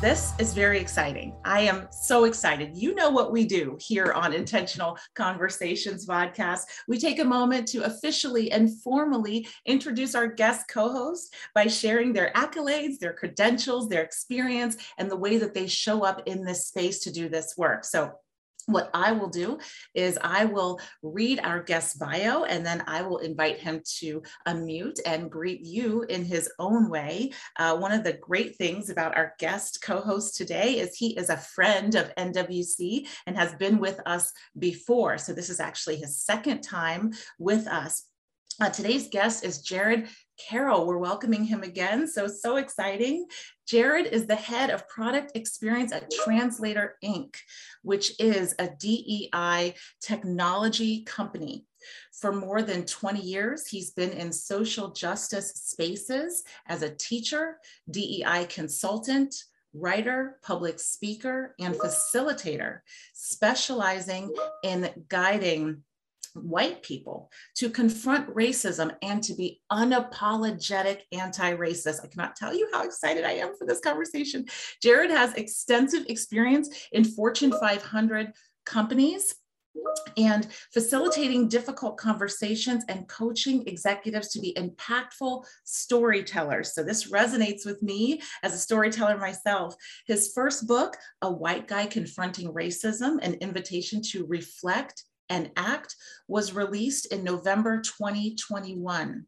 This is very exciting. I am so excited. You know what we do here on Intentional Conversations podcast. We take a moment to officially and formally introduce our guest co host by sharing their accolades, their credentials, their experience, and the way that they show up in this space to do this work. So, what I will do is I will read our guest bio and then I will invite him to unmute and greet you in his own way. Uh, one of the great things about our guest co host today is he is a friend of NWC and has been with us before. So this is actually his second time with us. Uh, today's guest is Jared Karol. We're welcoming him again. So, so exciting. Jared is the head of product experience at Translator Inc., which is a DEI technology company. For more than 20 years, he's been in social justice spaces as a teacher, DEI consultant, writer, public speaker, and facilitator, specializing in guiding white people to confront racism and to be unapologetic anti-racist. I cannot tell you how excited I am for this conversation. Jared has extensive experience in Fortune 500 companies and facilitating difficult conversations and coaching executives to be impactful storytellers. So, this resonates with me as a storyteller myself. His first book, A White Guy Confronting Racism An Invitation to Reflect and Act was released in November 2021.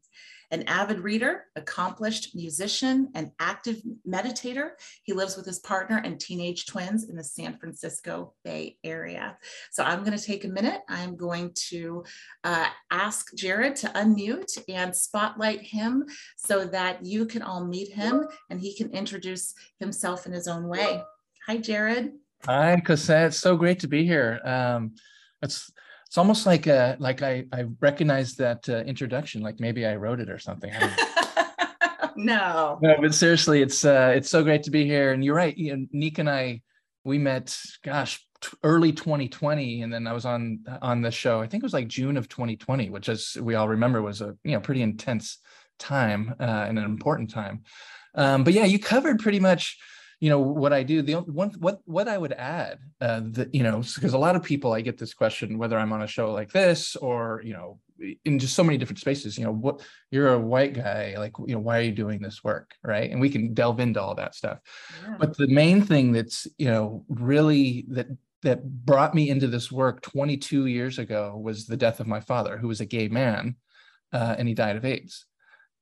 An avid reader, accomplished musician, and active meditator, he lives with his partner and teenage twins in the San Francisco Bay Area. So I'm going to take a minute. I'm going to uh, ask Jared to unmute and spotlight him so that you can all meet him and he can introduce himself in his own way. Hi, Jared. Hi, Cosette. So great to be here. Um, it's it's almost like uh like I I recognize that uh, introduction, like maybe I wrote it or something. no. No, but seriously, it's uh it's so great to be here. And you're right, you know, Nika and I we met, gosh, t- early 2020, and then I was on on the show. I think it was like June of 2020, which as we all remember was a you know pretty intense time uh, and an important time. Um, but yeah, you covered pretty much you know what I do. The one what what I would add, uh, that you know, because a lot of people I get this question whether I'm on a show like this or you know in just so many different spaces. You know, what you're a white guy, like you know, why are you doing this work, right? And we can delve into all that stuff. Yeah. But the main thing that's you know really that that brought me into this work 22 years ago was the death of my father, who was a gay man, uh, and he died of AIDS.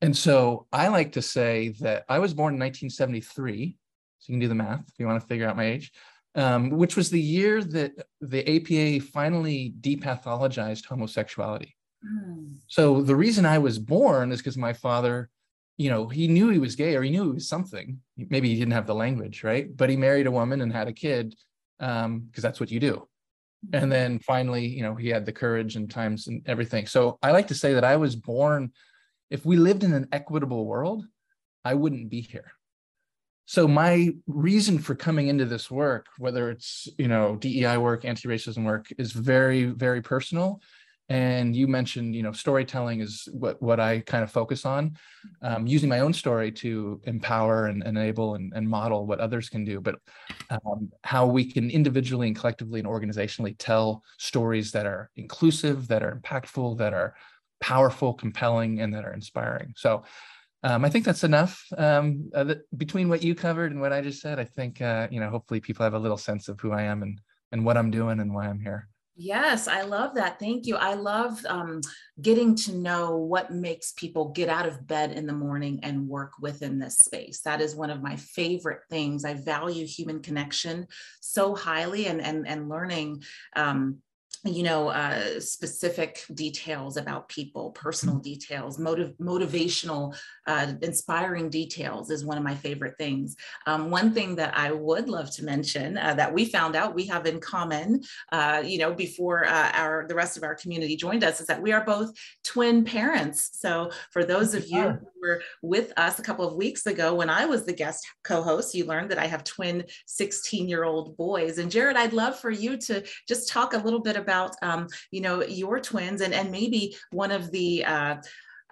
And so I like to say that I was born in 1973 so you can do the math if you want to figure out my age, um, which was the year that the APA finally depathologized homosexuality. Mm. So the reason I was born is because my father, you know, he knew he was gay or he knew he was something. Maybe he didn't have the language, right? But he married a woman and had a kid because um, that's what you do. And hmm. then finally, you know, he had the courage and times and everything. So I like to say that I was born, if we lived in an equitable world, I wouldn't be here so my reason for coming into this work whether it's you know dei work anti-racism work is very very personal. And you mentioned you know storytelling is what what i kind of focus on. Um, using my own story to empower and enable and, and model what others can do but um, how we can individually and collectively and organizationally tell stories that are inclusive that are impactful that are powerful compelling and that are inspiring. So um, I think that's enough. Um, uh, between what you covered and what I just said, I think uh, you know hopefully people have a little sense of who I am and and what I'm doing and why I'm here. Yes, I love that. Thank you. I love um, getting to know what makes people get out of bed in the morning and work within this space. That is one of my favorite things. I value human connection so highly and and and learning um, you know uh, specific details about people personal mm-hmm. details motive motivational uh, inspiring details is one of my favorite things. Um, one thing that i would love to mention uh, that we found out we have in common uh, you know before uh, our the rest of our community joined us is that we are both twin parents. So for those of you were with us a couple of weeks ago when I was the guest co-host, you learned that I have twin 16-year-old boys. And Jared, I'd love for you to just talk a little bit about, um, you know, your twins and and maybe one of the uh,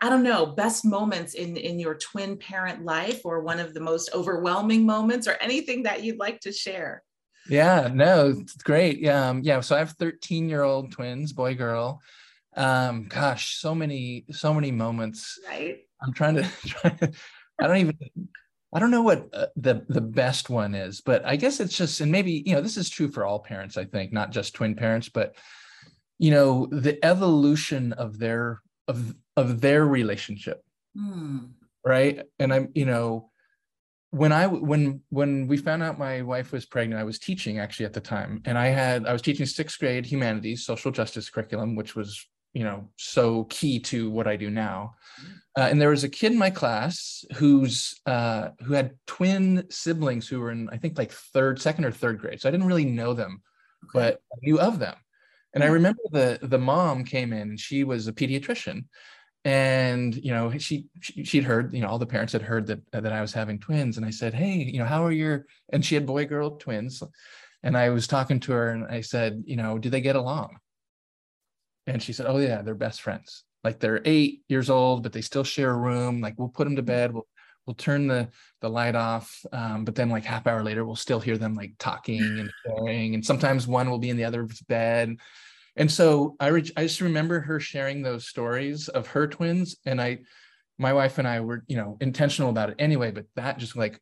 I don't know, best moments in in your twin parent life or one of the most overwhelming moments or anything that you'd like to share. Yeah, no, it's great. Yeah, um, yeah. So I have 13 year old twins, boy, girl. Um, gosh, so many, so many moments. Right. I'm trying to, try to I don't even, I don't know what uh, the the best one is, but I guess it's just, and maybe you know, this is true for all parents. I think not just twin parents, but you know, the evolution of their of of their relationship mm. right and i'm you know when i when when we found out my wife was pregnant i was teaching actually at the time and i had i was teaching sixth grade humanities social justice curriculum which was you know so key to what i do now uh, and there was a kid in my class who's uh, who had twin siblings who were in i think like third second or third grade. So i didn't really know them okay. but i knew of them. And i remember the the mom came in and she was a pediatrician. And you know she, she she'd heard you know all the parents had heard that that I was having twins. And I said hey you know how are your and she had boy girl twins. And I was talking to her and I said you know do they get along? And she said oh yeah they're best friends like they're 8 years old but they still share a room like we'll put them to bed we'll we'll turn the the light off um, but then like half hour later we'll still hear them like talking and sharing and sometimes one will be in the other's bed. And so I, re- I just remember her sharing those stories of her twins and i my wife and i were you know intentional about it anyway but that just like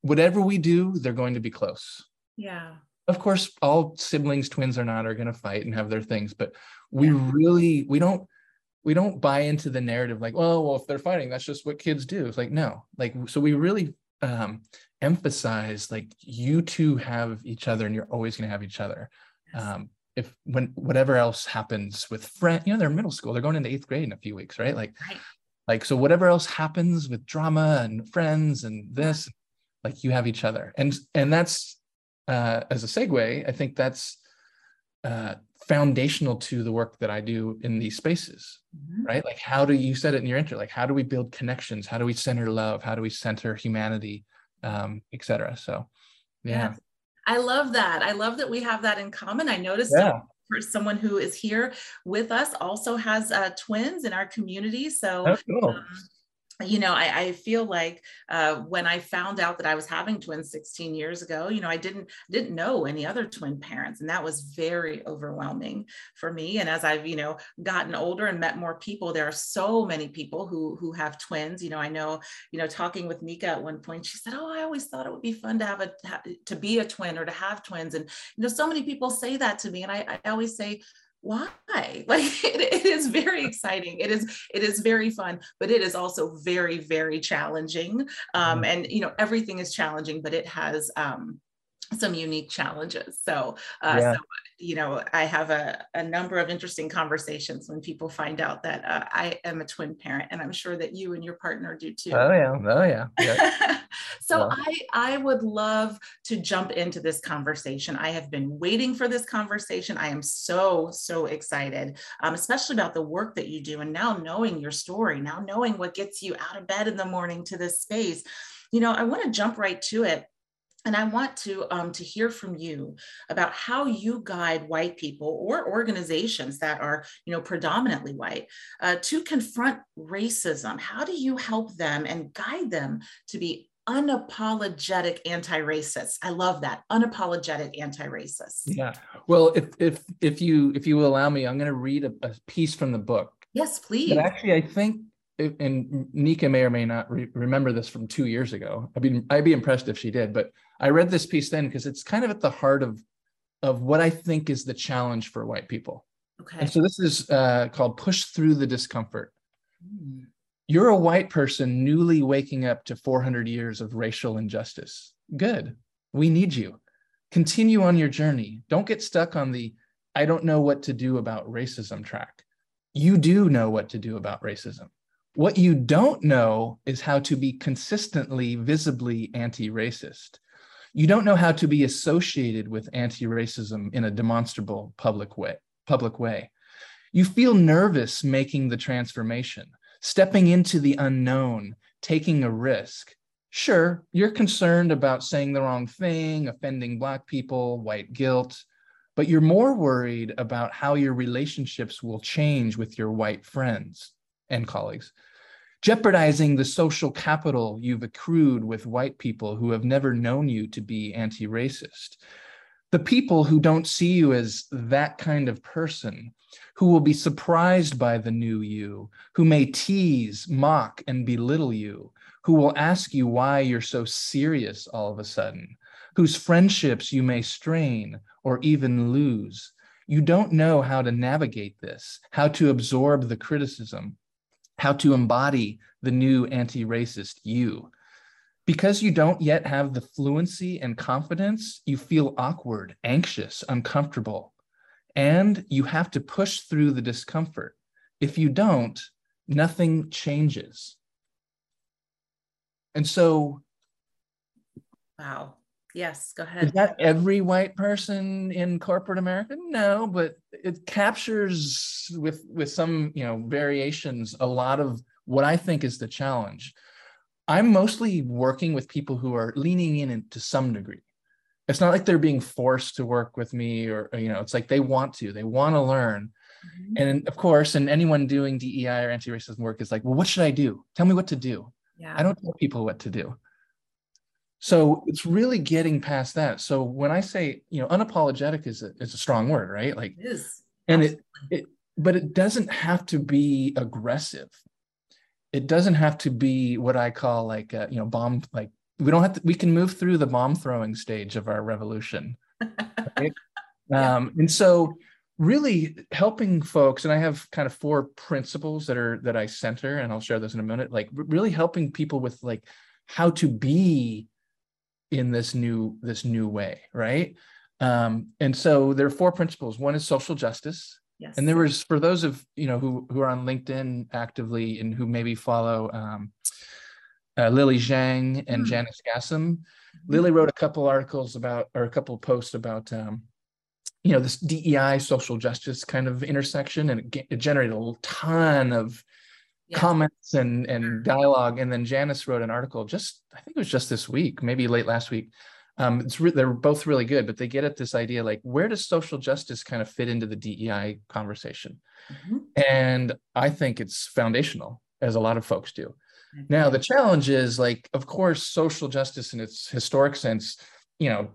whatever we do they're going to be close. Yeah. Of course all siblings twins or not are going to fight and have their things but we yeah. really we don't we don't buy into the narrative like well well if they're fighting that's just what kids do it's like no like so we really um emphasize like you two have each other and you're always going to have each other yes. um if when whatever else happens with friend, you know, they're middle school, they're going into eighth grade in a few weeks, right? Like, right. like so whatever else happens with drama and friends and this, like you have each other. And and that's uh as a segue, I think that's uh foundational to the work that I do in these spaces, mm-hmm. right? Like how do you said it in your intro, like how do we build connections? How do we center love? How do we center humanity? Um, etc. So yeah. I love that. I love that we have that in common. I noticed yeah. for someone who is here with us also has uh, twins in our community. So cool. um, you know, I, I feel like uh, when I found out that I was having twins 16 years ago, you know, I didn't didn't know any other twin parents, and that was very overwhelming for me. And as I've you know gotten older and met more people, there are so many people who who have twins. You know, I know you know talking with Nika at one point, she said, "Oh, I always thought it would be fun to have a to be a twin or to have twins," and you know, so many people say that to me, and I, I always say why like it, it is very exciting it is it is very fun but it is also very very challenging um, mm-hmm. and you know everything is challenging but it has um, some unique challenges so uh, yeah. so you know, I have a, a number of interesting conversations when people find out that uh, I am a twin parent, and I'm sure that you and your partner do too. Oh yeah, oh yeah. yeah. so I I would love to jump into this conversation. I have been waiting for this conversation. I am so so excited, um, especially about the work that you do, and now knowing your story, now knowing what gets you out of bed in the morning to this space. You know, I want to jump right to it and I want to, um, to hear from you about how you guide white people or organizations that are, you know, predominantly white uh, to confront racism. How do you help them and guide them to be unapologetic anti-racists? I love that unapologetic anti-racists. Yeah. Well, if if if you if you will allow me, I'm going to read a, a piece from the book. Yes, please. But actually, I think and Nika may or may not re- remember this from two years ago. I mean, I'd be impressed if she did, but I read this piece then because it's kind of at the heart of of what I think is the challenge for white people. Okay. And so this is uh, called "Push Through the Discomfort." Mm. You're a white person newly waking up to 400 years of racial injustice. Good. We need you. Continue on your journey. Don't get stuck on the I don't know what to do about racism track. You do know what to do about racism. What you don't know is how to be consistently, visibly anti racist. You don't know how to be associated with anti racism in a demonstrable public way, public way. You feel nervous making the transformation. stepping into the unknown, taking a risk. Sure, you're concerned about saying the wrong thing, offending Black people, white guilt, but you're more worried about how your relationships will change with your white friends and colleagues, jeopardizing the social capital you've accrued with white people who have never known you to be anti racist. The people who don't see you as that kind of person, who will be surprised by the new you, who may tease, mock, and belittle you, who will ask you why you're so serious all of a sudden, whose friendships you may strain or even lose. You don't know how to navigate this, how to absorb the criticism, how to embody the new anti racist you. Because you don't yet have the fluency and confidence, you feel awkward, anxious, uncomfortable, and you have to push through the discomfort. If you don't, nothing changes. And so, wow. Yes, go ahead. Is that every white person in corporate America? No, but it captures with with some you know variations a lot of what I think is the challenge. I'm mostly working with people who are leaning in to some degree. It's not like they're being forced to work with me or, you know, it's like they want to, they want to learn. Mm-hmm. And of course, and anyone doing DEI or anti-racism work is like, well, what should I do? Tell me what to do. Yeah. I don't tell people what to do. So it's really getting past that. So when I say, you know, unapologetic is a, is a strong word, right? Like, it is. And it, it, but it doesn't have to be aggressive. It doesn't have to be what I call like, a, you know, bomb, like we don't have to, we can move through the bomb throwing stage of our revolution. Right? yeah. um, and so really helping folks, and I have kind of four principles that are, that I center, and I'll share those in a minute, like really helping people with like how to be in this new this new way right um, and so there are four principles one is social justice yes. and there was for those of you know who who are on linkedin actively and who maybe follow um, uh, lily Zheng and mm. janice gassam mm-hmm. lily wrote a couple articles about or a couple posts about um, you know this dei social justice kind of intersection and it, it generated a ton of yeah. comments and and dialogue. And then Janice wrote an article just I think it was just this week, maybe late last week. Um, it's re- they're both really good, but they get at this idea like where does social justice kind of fit into the DEI conversation? Mm-hmm. And I think it's foundational, as a lot of folks do. Mm-hmm. Now the challenge is like, of course, social justice in its historic sense, you know,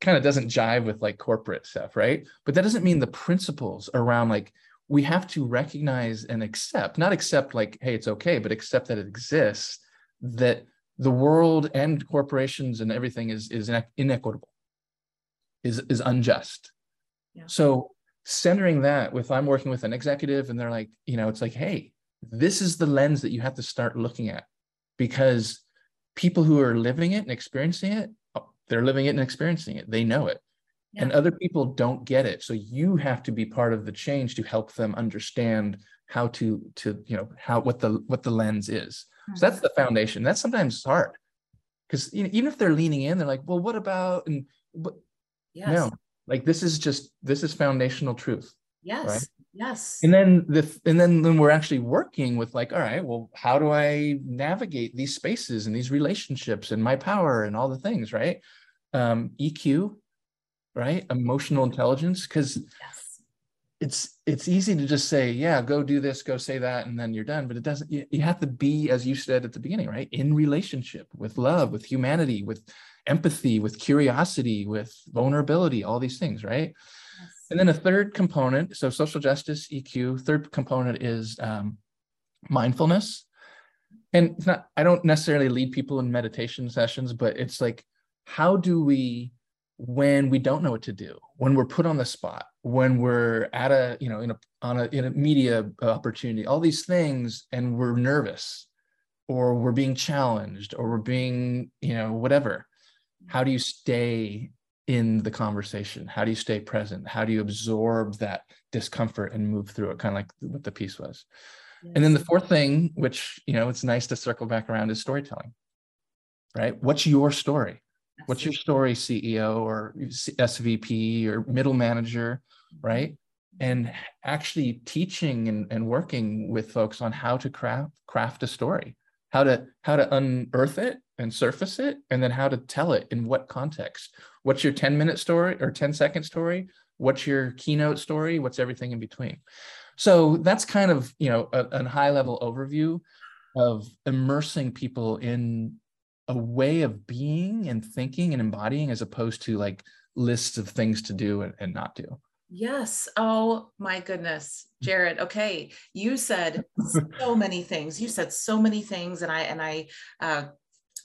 kind of doesn't jive with like corporate stuff, right? But that doesn't mean the principles around like we have to recognize and accept, not accept like, hey, it's okay, but accept that it exists, that the world and corporations and everything is, is inequitable, is, is unjust. Yeah. So centering that with I'm working with an executive and they're like, you know, it's like, hey, this is the lens that you have to start looking at because people who are living it and experiencing it, oh, they're living it and experiencing it. They know it yeah. and other people don't get it so you have to be part of the change to help them understand how to to you know how what the what the lens is mm-hmm. so that's the foundation that's sometimes hard because you know, even if they're leaning in they're like well what about and but yes. no like this is just this is foundational truth yes right? yes and then the and then then we're actually working with like all right well how do i navigate these spaces and these relationships and my power and all the things right um eq right? Emotional intelligence, because yes. it's it's easy to just say, yeah, go do this, go say that, and then you're done. But it doesn't. You, you have to be, as you said at the beginning, right, in relationship with love, with humanity, with empathy, with curiosity, with vulnerability, all these things, right? Yes. And then a third component, so social justice, EQ. Third component is um, mindfulness. And it's not, I don't necessarily lead people in meditation sessions, but it's like, how do we when we don't know what to do when we're put on the spot when we're at a you know in a on a in a media uh, opportunity all these things and we're nervous or we're being challenged or we're being you know whatever how do you stay in the conversation? How do you stay present? How do you absorb that discomfort and move through it kind of like what the piece was? Yes. and then the fourth thing which you know it's nice to circle back around is storytelling right? What's your story What's your story, CEO or SVP or middle manager, right? and actually teaching and, and working with folks on how to craft craft a story how to how to unearth it and surface it and then how to tell it in what context? What's your 10 minute story or 10 second story? What's your keynote story? What's everything in between? So that's kind of you know a, a high level overview of immersing people in a way of being and thinking and embodying as opposed to like lists of things to do and, and not do Yes. Oh my goodness, Jared. Okay, you said so many things. You said so many things, and I and I. Uh,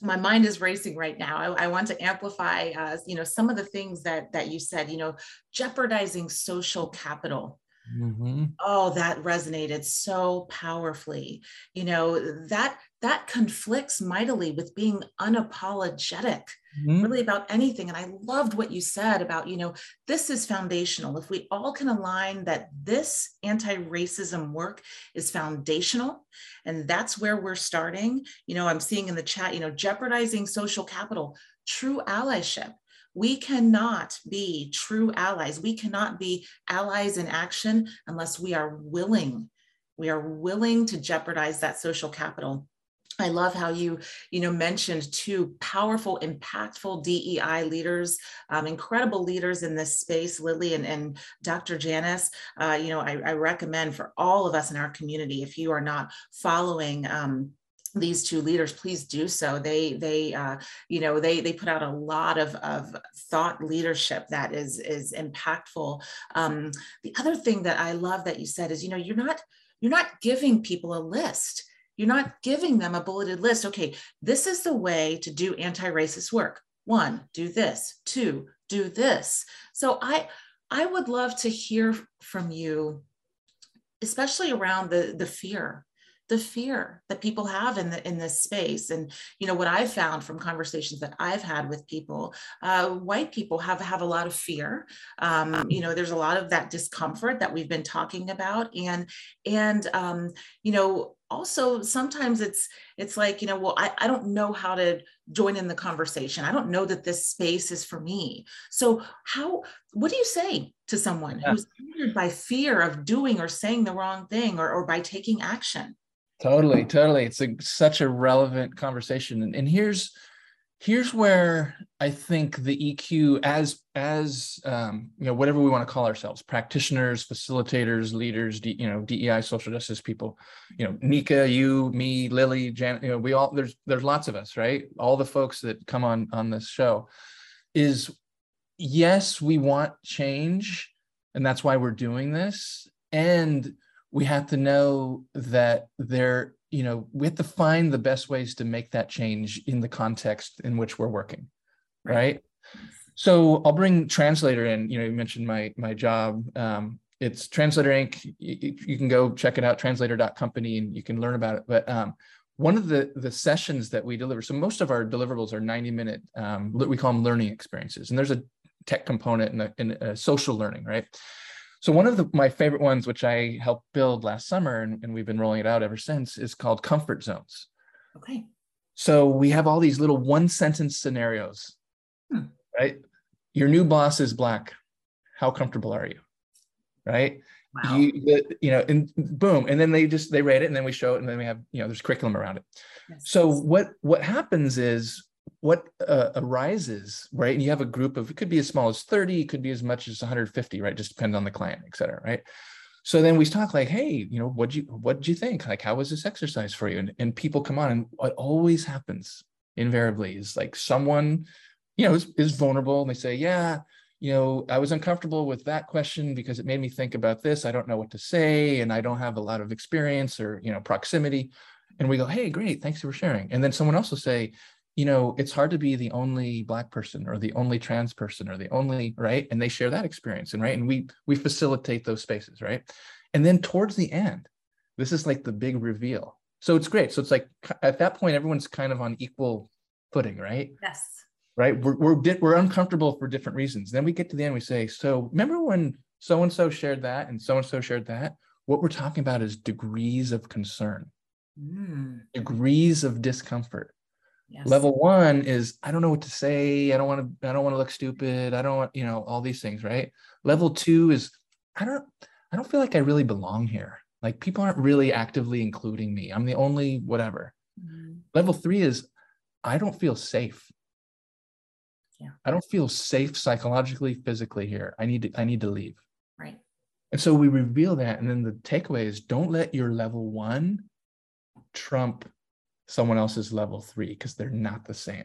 my mind is racing right now. I, I want to amplify, uh, you know, some of the things that that you said. You know, jeopardizing social capital. Mm-hmm. Oh, that resonated so powerfully. You know that that conflicts mightily with being unapologetic mm-hmm. really about anything and i loved what you said about you know this is foundational if we all can align that this anti-racism work is foundational and that's where we're starting you know i'm seeing in the chat you know jeopardizing social capital true allyship we cannot be true allies. We cannot be allies in action unless we are willing. We are willing to jeopardize that social capital. I love how you, you know, mentioned two powerful, impactful DEI leaders, um, incredible leaders in this space, Lily and, and Dr. Janice. Uh, you know, I, I, recommend for all of us in our community, if you are not following um, these two leaders please do so they they uh, you know they they put out a lot of of thought leadership that is is impactful um, the other thing that i love that you said is you know you're not you're not giving people a list you're not giving them a bulleted list. Okay, this is the way to do anti racist work. One, do this. Two, do this. So I, I would love to hear from you, especially around the, the fear the fear that people have in the in this space. And you know what i've found from conversations that i've had with people uh, white people have have a lot of fear. Um, you know there's a lot of that discomfort that we've been talking about. And and um, you know also sometimes it's it's like you know well I, I don't know how to join in the conversation. I don't know that this space is for me. So how what do you say to someone yeah. who's hindered by fear of doing or saying the wrong thing or, or by taking action Totally, totally. It's a, such a relevant conversation, and, and here's here's where I think the EQ, as as um, you know, whatever we want to call ourselves, practitioners, facilitators, leaders, D, you know, DEI, social justice people, you know, Nika, you, me, Lily, Janet, you know, we all there's there's lots of us, right? All the folks that come on on this show, is yes, we want change, and that's why we're doing this, and we have to know that there you know we have to find the best ways to make that change in the context in which we're working right, right? so i'll bring translator in. You know you mentioned my my job. Um, it's translator inc. You, you, can go check it out translator.company and you can learn about it. But um, one of the the sessions that we deliver so most of our deliverables are 90 minute um, we call them learning experiences. And there's a tech component and a, and a social learning right so one of the, my favorite ones, which I helped build last summer, and, and we've been rolling it out ever since, is called comfort zones. Okay. So we have all these little one sentence scenarios, hmm. right? Your new boss is black. How comfortable are you? Right? Wow. You, you know, and boom, and then they just they rate it, and then we show it, and then we have you know there's curriculum around it. Yes. So what what happens is what uh, arises, right? And you have a group of, it could be as small as 30, it could be as much as 150, right? Just depends on the client, et cetera, right? So then we talk like, hey, you know, what'd you, what'd you think? Like, how was this exercise for you? And, and people come on and what always happens invariably is like someone, you know, is, is vulnerable and they say, yeah, you know, I was uncomfortable with that question because it made me think about this. I don't know what to say and I don't have a lot of experience or, you know, proximity. And we go, hey, great, thanks for sharing. And then someone else will say, you know, it's hard to be the only black person or the only trans person or the only right, and they share that experience, and right, and we we facilitate those spaces, right, and then towards the end, this is like the big reveal. So it's great. So it's like at that point, everyone's kind of on equal footing, right? Yes. Right. We're we're we're uncomfortable for different reasons. Then we get to the end, we say, so remember when so and so shared that and so and so shared that? What we're talking about is degrees of concern, mm. degrees of discomfort Yes. Level one is I don't know what to say. I don't want to. I don't want to look stupid. I don't want you know all these things, right? Level two is I don't. I don't feel like I really belong here. Like people aren't really actively including me. I'm the only whatever. Mm-hmm. Level three is I don't feel safe. Yeah. I don't feel safe psychologically, physically here. I need to, I need to leave. Right. And so we reveal that. And then the takeaway is don't let your level one trump someone else's level three because they're not the same.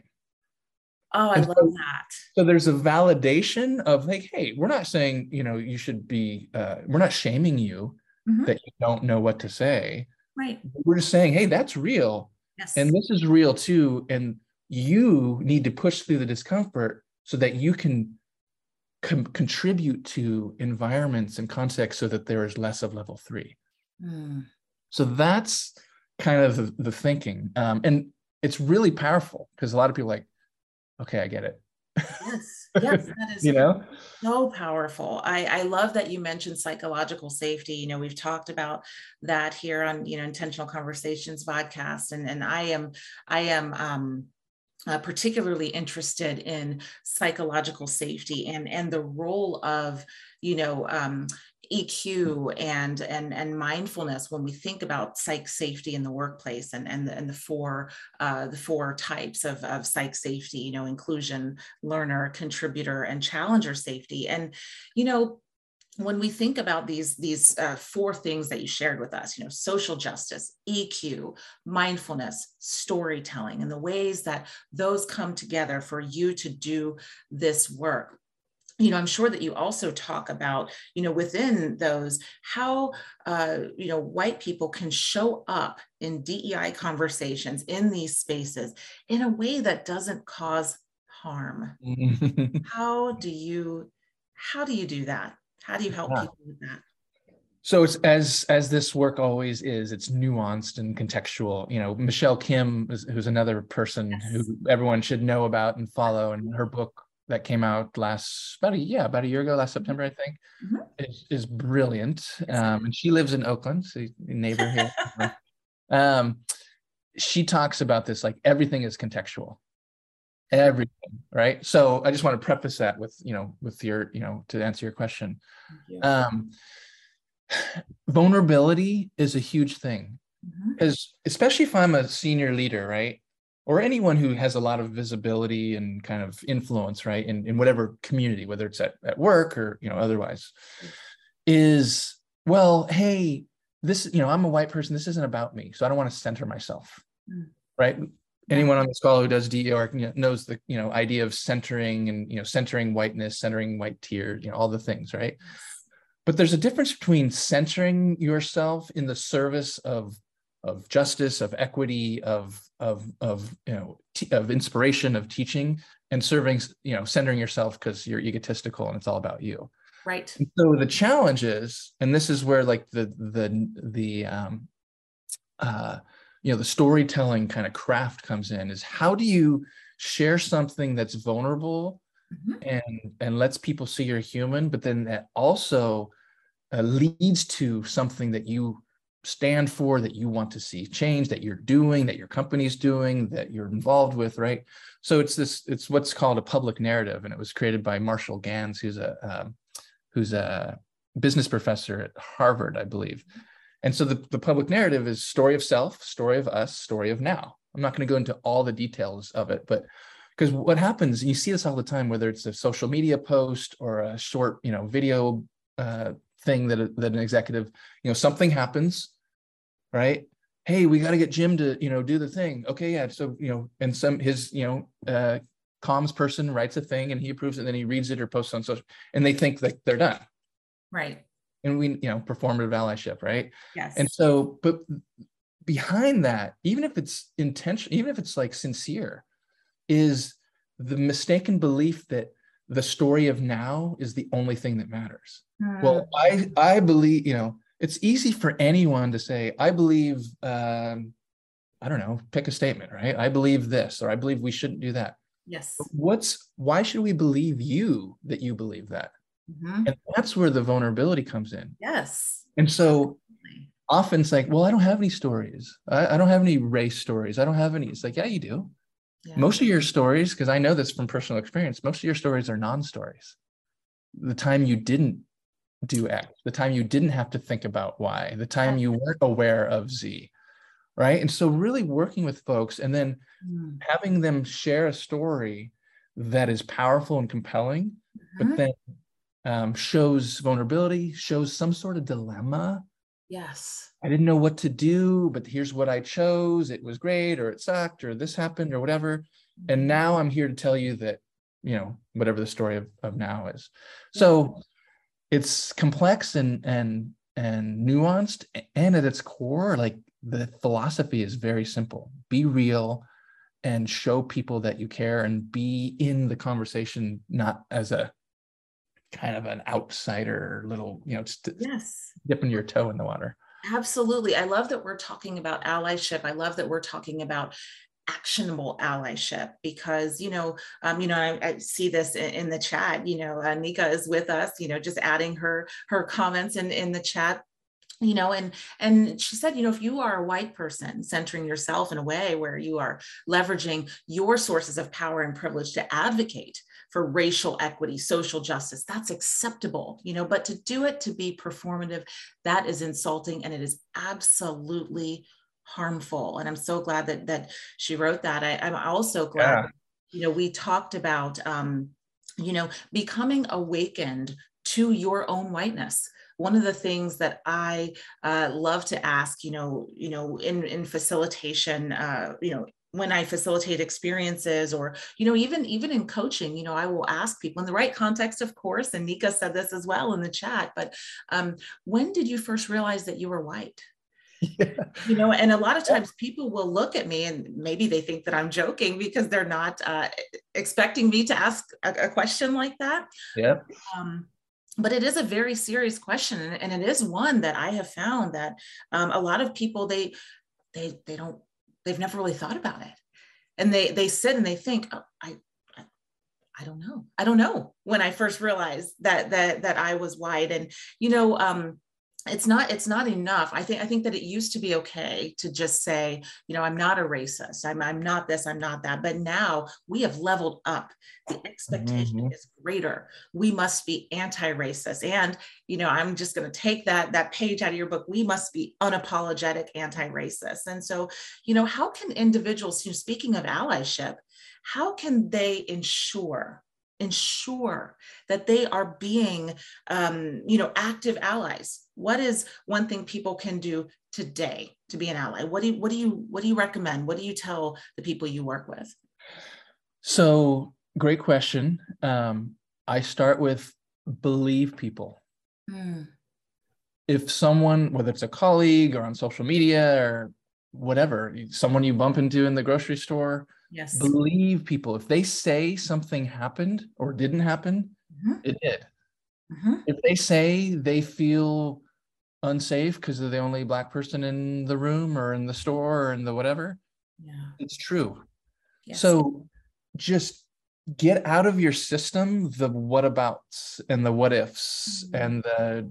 Oh, I and love so, that. So there's a validation of like, hey, we're not saying, you know, you should be, uh, we're not shaming you mm-hmm. that you don't know what to say. Right. We're just saying, hey, that's real. Yes. And this is real too. And you need to push through the discomfort so that you can com- contribute to environments and contexts so that there is less of level three. Mm. So that's kind of the, the thinking. Um, and it's really powerful because a lot of people like, okay, I get it. Yes, yes, that is you know so powerful. I I love that you mentioned psychological safety. You know, we've talked about that here on you know intentional conversations podcast, and and I am I am um uh, particularly interested in psychological safety and and the role of you know um, EQ and and and mindfulness when we think about psych safety in the workplace and and the, and the four uh, the four types of of psych safety you know inclusion learner contributor and challenger safety. And you know when we think about these these uh, four things that you shared with us you know social justice eq mindfulness storytelling and the ways that those come together for you to do this work you know i'm sure that you also talk about you know within those how uh, you know white people can show up in dei conversations in these spaces in a way that doesn't cause harm. How do you how do you do that? How do you help yeah. people with that? So it's as as this work always is it's nuanced and contextual. You know michelle kim is, who's another person yes. who everyone should know about and follow and her book that came out last about a yeah about a year ago last mm-hmm. September I think mm-hmm. is, is brilliant. Um, and she lives in Oakland so neighbor here. Um, she talks about this like everything is contextual. Everything right? So I just want to preface that with you know with your you know to answer your question. Um, vulnerability is a huge thing. Because mm-hmm. especially if I'm a senior leader right or anyone who has a lot of visibility and kind of influence, right, in, in whatever community, whether it's at, at work or you know otherwise, is well, hey, this, you know, I'm a white person. This isn't about me, so I don't want to center myself, mm. right? Anyone on this call who does know, knows the you know idea of centering and you know centering whiteness, centering white tear, you know, all the things, right? But there's a difference between centering yourself in the service of of justice, of equity, of of of you know t- of inspiration, of teaching, and serving. You know, centering yourself because you're egotistical and it's all about you. Right. And so the challenge is, and this is where like the the the um, uh, you know the storytelling kind of craft comes in. Is how do you share something that's vulnerable mm-hmm. and and lets people see you're human, but then that also uh, leads to something that you stand for that you want to see change that you're doing that your company's doing that you're involved with right? So it's this it's what's called a public narrative and it was created by marshall ganz who's a um, who's a business professor at harvard i believe. And so the, the public narrative is story of self story of us story of now. I'm not going to go into all the details of it but because what happens and you see this all the time whether it's a social media post or a short you know video uh, thing that, that an executive you know something happens right? Hey, we got to get Jim to, you know, do the thing. Okay, yeah. So, you know, and some his, you know, uh, comms person writes a thing and he approves it, and then he reads it or posts on social, and they think that they're done. Right. And we, you know, performative allyship, right? Yes. And so, but behind that, even if it's intentional, even if it's like sincere, is the mistaken belief that the story of now is the only thing that matters. Mm. Well, I I believe, you know, it's easy for anyone to say, I believe, um, I don't know, pick a statement, right? I believe this, or I believe we shouldn't do that. Yes. But what's why should we believe you that you believe that? Mm-hmm. And that's where the vulnerability comes in. Yes. And so often it's like, well, I don't have any stories. I, I, don't have any race stories. I don't have any. It's like, yeah, you do. Yeah. Most of your stories, because I know this from personal experience, most of your stories are non stories. The time you didn't do X, the time you didn't have to think about Y, the time you weren't aware of Z, right? And so, really working with folks and then mm. having them share a story that is powerful and compelling, mm-hmm. but then um, shows vulnerability, shows some sort of dilemma. Yes. I didn't know what to do, but here's what I chose. It was great, or it sucked, or this happened, or whatever. And mm-hmm. now I'm here to tell you that, you know, whatever the story of, of now is. So it's complex and and and nuanced and at its core like the philosophy is very simple. Be real and show people that you care and be in the conversation not as a kind of an outsider little you know just yes. dipping your toe in the water. Absolutely. I love that we're talking about allyship. I love that we're talking about actionable allyship because you know um, you know I, I see this in, in, the chat you know uh, nika is with us you know just adding her her comments in in the chat you know and and she said you know if you are a white person centering yourself in a way where you are leveraging your sources of power and privilege to advocate for racial equity social justice that's acceptable you know but to do it to be performative that is insulting and it is absolutely harmful. And I'm so glad that that she wrote that. I, am also glad, yeah. you know, we talked about, um, you know, becoming awakened to your own whiteness one of the things that I uh, love to ask, you know, you know, in in facilitation, uh, you know, when I facilitate experiences, or you know, even even in coaching, you know, I will ask people in the right context, of course. And Nika said this as well in the chat. But um, when did you first realize that you were white? yeah. you know and a lot of times people will look at me and maybe they think that i'm joking because they're not uh, expecting me to ask a, a question like that. Yeah. Um, but it is a very serious question and, and, it is one that i have found that um, a lot of people they they they don't they've never really thought about it. And they they sit and they think oh, I, I I don't know. I don't know when I first realized that that that I was white, and you know, um, it's not it's not enough. I think i think that it used to be okay to just say you know i'm not a racist. I'm, I'm not this i'm not that. But now we have leveled up. The expectation mm-hmm. is greater. We must be anti-racist. And you know i'm just going to take that that page out of your book. We must be unapologetic anti-racist. And so you know how can individuals you know, speaking of allyship how can they ensure ensure that they are being um, you know active allies. What is one thing people can do today to be an ally? What do you what do you what do you recommend? What do you tell the people you work with? So great question. Um, i start with believe people. Mm. if someone whether it's a colleague or on social media or whatever someone you bump into in the grocery store yes believe people if they say something happened or didn't happen mm-hmm. it did mm-hmm. if they say they feel unsafe because they're the only black person in the room or in the store or in the whatever yeah it's true yes. so just get out of your system the what abouts and the what ifs mm-hmm. and the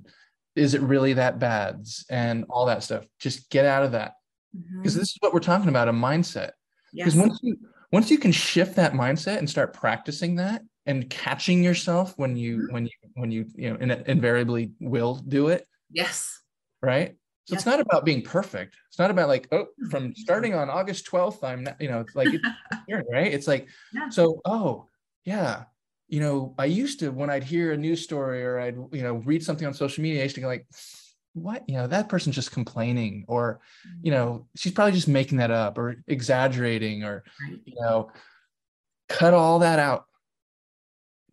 is it really that bad and all that stuff just get out of that because mm-hmm. this is what we're talking about a mindset because yes. once you once you can shift that mindset and start practicing that and catching yourself when you mm-hmm. when you when you you know in, invariably will do it yes right so yes. it's not about being perfect it's not about like oh from starting on august 12th i'm not you know like it's right it's like yeah. so oh yeah you know i used to when i'd hear a news story or i'd you know read something on social media i used to go like what? You know that person's just complaining or you mm. know she's probably just making that up or exaggerating or you know cut all that out.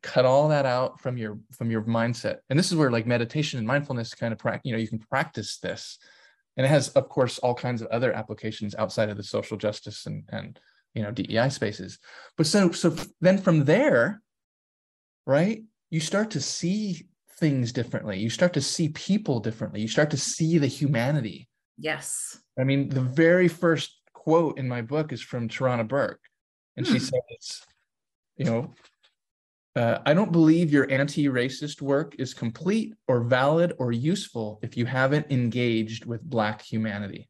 Cut all that out from your from your mindset. And this is where like meditation and mindfulness kind of practice you know you can practice this. And it has of course all kinds of other applications outside of the social justice and and you know dei spaces. But so so then from there right you start to see things differently. You start to see people differently. You start to see the humanity. Yes. I mean, the very first quote in my book is from Tarana Burke. And hmm. she says, you know, uh, I don't believe your anti racist work is complete or valid or useful if you haven't engaged with Black humanity.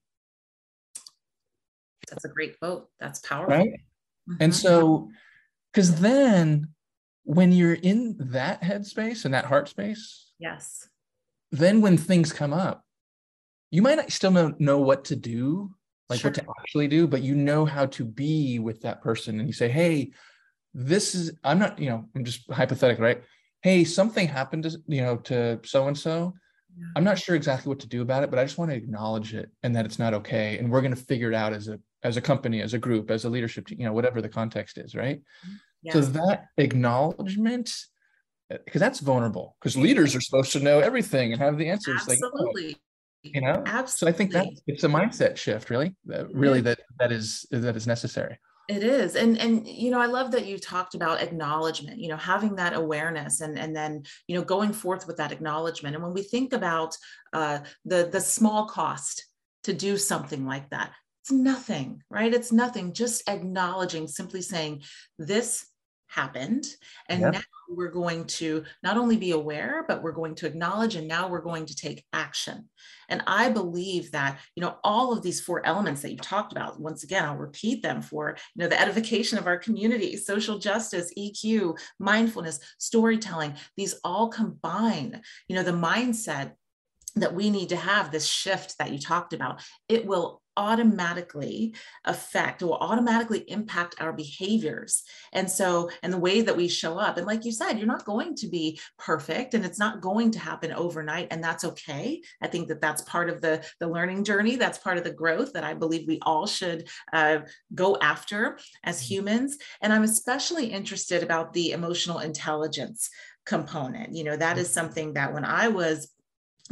That's a great quote. That's powerful. Right. Mm-hmm. And so, because then when you're in that headspace and that heart space yes then when things come up, you might not still know, know what to do, like Sure. what to actually do, but you know how to be with that person. And you say, hey, this is, I'm not, you know, I'm just hypothetical, right? Hey, something happened to, you know, to so and so. I'm not sure exactly what to do about it, but I just want to acknowledge it and that it's not okay. And we're going to figure it out as a as a company, as a group, as a leadership team, you know, whatever the context is, right? Mm-hmm. Yes. So that acknowledgement, because that's vulnerable, because leaders are supposed to know everything and have the answers. Like, no, Absolutely. you know. Absolutely. So I think that it's a mindset shift, really, that really that that is that is necessary. It is. And and you know, I love that you talked about acknowledgement, you know, having that awareness and and then, you know, going forth with that acknowledgement. And when we think about uh the the small cost to do something like that, it's nothing, right? It's nothing. Just acknowledging, simply saying, this happened. And Yeah. now we're going to not only be aware, but we're going to acknowledge and now we're going to take action. And I believe that, you know, all of these four elements that you've talked about, once again, I'll repeat them for, you know, the edification of our community, social justice, EQ, mindfulness, storytelling, these all combine, you know, the mindset that we need to have this shift that you talked about, it will automatically affect or automatically impact our behaviors. And so, and the way that we show up. And like you said, you're not going to be perfect and it's not going to happen overnight. And that's okay. I think that that's part of the, the learning journey. That's part of the growth that I believe we all should uh, go after as humans. And I'm especially interested about the emotional intelligence component. You know, that is something that when I was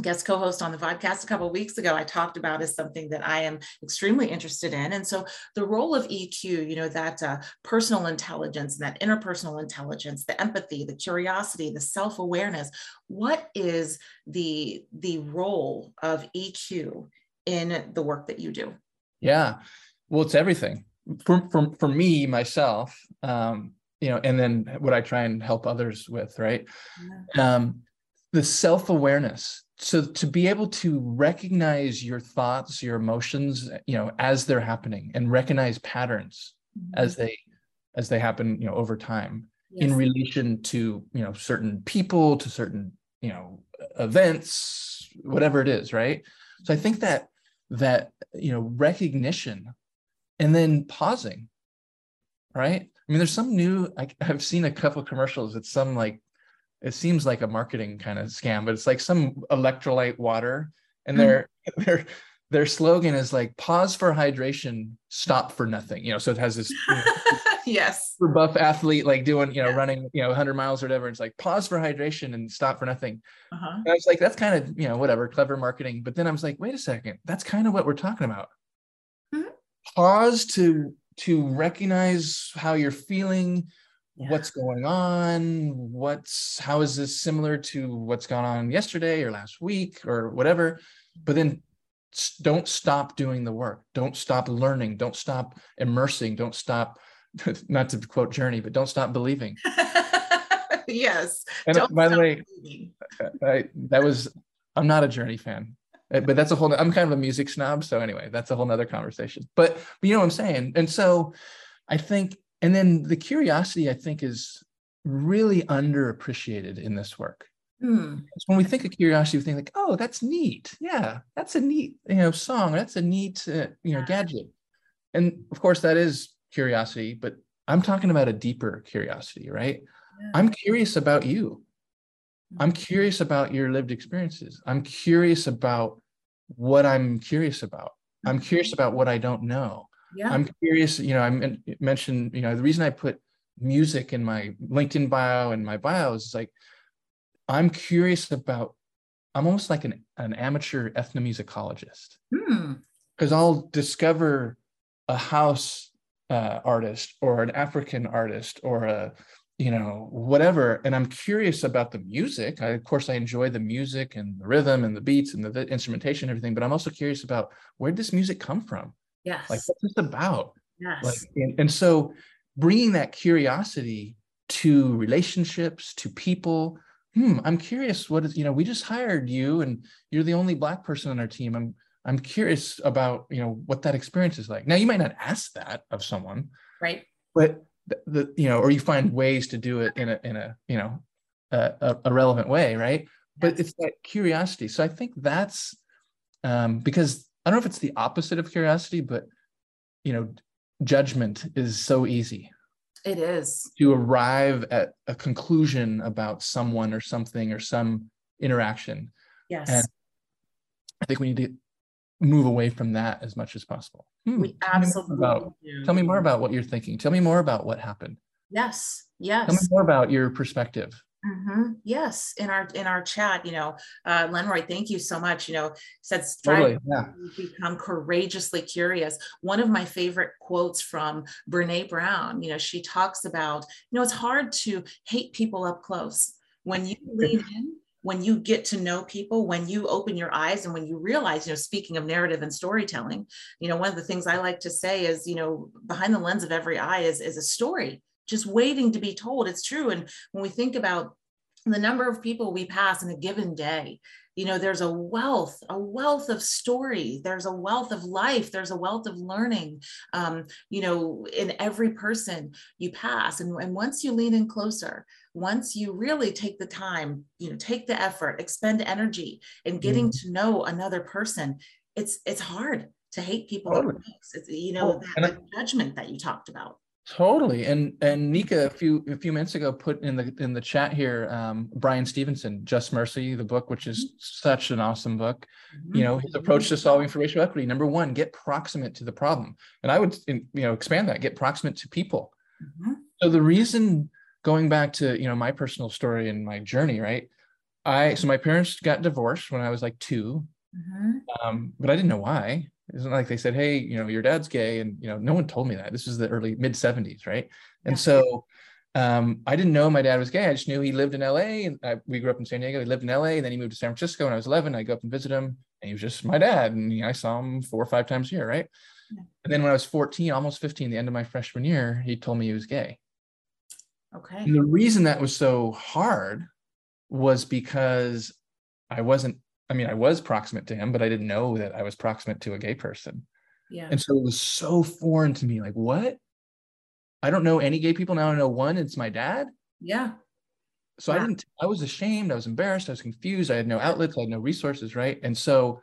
guest co-host on the podcast a couple of weeks ago i talked about is something that i am extremely interested in and so the role of eq you know that uh, personal intelligence and that interpersonal intelligence the empathy the curiosity the self-awareness what is the the role of eq in the work that you do Yeah, well, it's everything for for for me myself. Um, you know, and then what I try and help others with, right? um, the self-awareness so to be able to recognize your thoughts your emotions you know as they're happening and recognize patterns mm-hmm. as they as they happen you know over time in relation to you know certain people to certain you know events whatever it is right? So i think that that you know recognition and then pausing right? I mean there's some new I, i've seen a couple commercials it's some like it seems like a marketing kind of scam but it's like some electrolyte water and Mhm. their their their slogan is like pause for hydration stop for nothing you know so it has this you know, yes buff athlete like doing you know Yeah. running you know 100 miles or whatever it's like pause for hydration and stop for nothing uh-huh. i was like that's kind of you know whatever clever marketing but then i was like wait a second that's kind of what we're talking about Mhm. pause to to recognize how you're feeling Yeah. what's going on what's how is this similar to what's gone on yesterday or last week or whatever but then don't stop doing the work. Don't stop learning. Don't stop immersing. Don't stop not to quote journey but don't stop believing. Yes. And Don't by the way. I, that was i'm not a journey fan Uh, but that's a whole i'm kind of a music snob so anyway that's a whole nother conversation. But, but you know what i'm saying? And so i think and then the curiosity i think is really underappreciated in this work Hmm. When we think of curiosity we think like oh that's neat yeah that's a neat you know song that's a neat uh, you know gadget and of course that is curiosity but i'm talking about a deeper curiosity right Yeah. i'm curious about you I'm curious about your lived experiences. I'm curious about what I'm curious about. I'm curious about what I don't know. Yeah I'm curious, you know, I mentioned, you know, the reason I put music in my LinkedIn bio and my bios is like, I'm curious about, I'm almost like an, an amateur ethnomusicologist Hmm. because I'll discover a house uh, artist or an African artist or a you know whatever, and I'm curious about the music. I, of course, I enjoy the music and the rhythm and the beats and the, the instrumentation and everything, but I'm also curious about where did this music come from? Yes Like, what's this about? yes Like, and, and so bringing that curiosity to relationships, to people. Hmm, I'm curious. What is you know? We just hired you, and you're the only black person on our team. I'm I'm curious about you know what that experience is like. Now you might not ask that of someone, right but the, the you know, or you find ways to do it in a in a you know a, a, relevant way, right? but yes. it's that curiosity so i think that's um because i don't know if it's the opposite of curiosity but you know judgment is so easy. It is. To arrive at a conclusion about someone or something or some interaction. Yes. And i think we need to move away from that as much as possible. Hmm. we absolutely tell me, about, tell me more about what you're thinking. Tell me more about what happened. Yes yes tell me more about your perspective Mm-hmm. Yes, in our in our chat, you know, uh, Lenroy, thank you so much. You know, said totally, yeah. become courageously curious. One of my favorite quotes from Brene Brown. You know, she talks about you know it's hard to hate people up close when you lean in. When you get to know people, when you open your eyes, and when you realize, you know, speaking of narrative and storytelling, you know, one of the things I like to say is, you know, behind the lens of every eye is is a story just waiting to be told. It's true. And when we think about the number of people we pass in a given day, you know, there's a wealth, a wealth of story. There's a wealth of life. There's a wealth of learning, um, you know, in every person you pass. And, and once you lean in closer, once you really take the time, you know, take the effort, expend energy in getting mm. to know another person, it's it's hard to hate people. Totally. It's, you know, oh, that, I, judgment that you talked about. Totally. And and Nika a few a few minutes ago put in the in the chat here um, Bryan Stevenson, Just Mercy, the book, which is mm-hmm. such an awesome book. You know, his approach to solving for racial equity. Number one, get proximate to the problem. And I would you know expand that, get proximate to people. Mm-hmm. So the reason going back to you know my personal story and my journey, right? I so my parents got divorced when I was like 2 mm-hmm. um, but I didn't know why. It isn't like they said, "Hey, you know, your dad's gay," and you know, no one told me that. This was the early mid '70s, right? And yeah. so um, I didn't know my dad was gay. I just knew he lived in LA, and I, we grew up in San Diego. He lived in LA, and then he moved to San Francisco when I was 11. I go up and visit him, and he was just my dad, and you know, I saw him four or five times a year, right? Yeah. And then when I was 14, almost 15, the end of my freshman year, he told me he was gay. Okay. And the reason that was so hard was because I wasn't I mean, I was proximate to him, but I didn't know that I was proximate to a gay person. Yeah. And so it was so foreign to me. Like, what? I don't know any gay people now. I know one. It's my dad. Yeah. So yeah. I didn't. I was ashamed. I was embarrassed. I was confused. I had no outlets. I had no resources. Right. And so,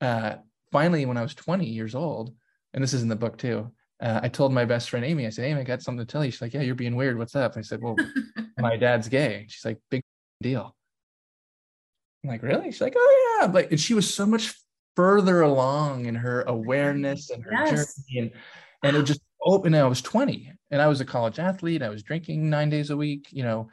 uh, finally, when I was 20 years old, and this is in the book too, uh, I told my best friend Amy. I said, "Amy, I got something to tell you." She's like, "Yeah, you're being weird. What's up?" I said, "Well, my dad's gay." She's like, "Big deal." I'm like, really? She's like, oh yeah. Like, and she was so much further along in her awareness and her yes. journey. And, and it just opened. I was 20 and I was a college athlete. I was drinking nine days a week, you know,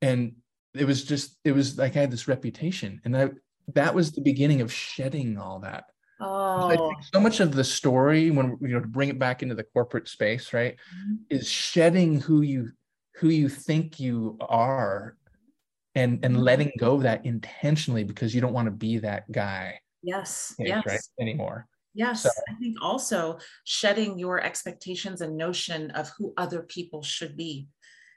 and it was just, it was like I had this reputation. And I, that was the beginning of shedding all that. Oh. so much of the story, when you know, to bring it back into the corporate space, right, mm-hmm. is shedding who you who you think you are and and mm-hmm. letting go of that intentionally because you don't want to be that guy yes case, yes right anymore yes so. i think also shedding your expectations and notion of who other people should be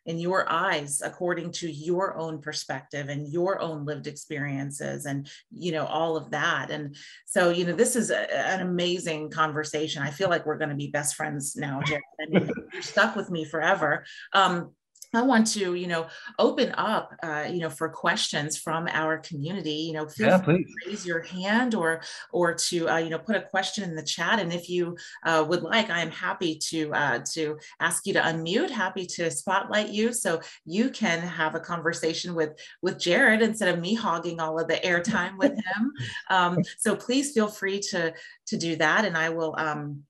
in your eyes according to your own perspective and your own lived experiences and you know all of that and so you know this is a, an amazing conversation i feel like we're going to be best friends now Jared. I mean, you're stuck with me forever um, I want to, you know, open up, uh, you know, for questions from our community. You know, feel yeah, free please. to raise your hand or or to, uh, you know, put a question in the chat. And if you uh, would like, I am happy to uh, to ask you to unmute. Happy to spotlight you so you can have a conversation with with Jared instead of me hogging all of the airtime with him. Um, so please feel free to to do that, and I will. Um,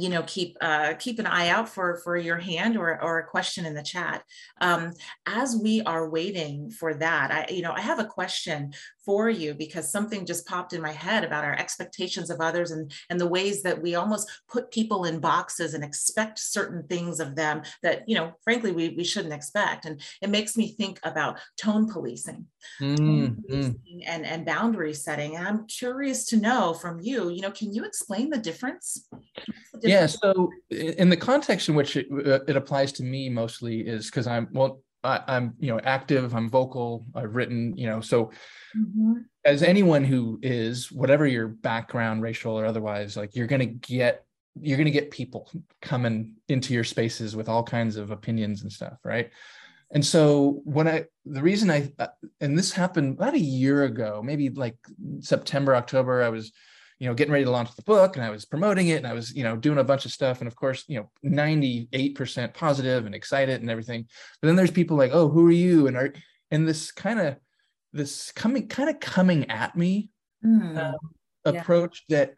you know keep uh, keep an eye out for for your hand or or a question in the chat. Um, as we are waiting for that i you know i have a question for you because something just popped in my head about our expectations of others and and the ways that we almost put people in boxes and expect certain things of them that you know frankly we, we shouldn't expect. And it makes me think about tone policing, mm, tone policing and and boundary setting. And i'm curious to know from you you know can you explain the difference, the difference? yeah so in the context in which it, uh, it applies to me mostly is because i'm well I, am you know active i'm vocal i've written you know so mm-hmm. as anyone who is whatever your background racial or otherwise like you're going to get you're to get people coming into your spaces with all kinds of opinions and stuff right and so when i the reason i uh, and this happened about a year ago maybe like september october i was you know getting ready to launch the book and i was promoting it and i was you know doing a bunch of stuff and of course you know 98% positive and excited and everything. But then there's people like oh who are you? And are and this kind of this coming kind of coming at me mm. approach that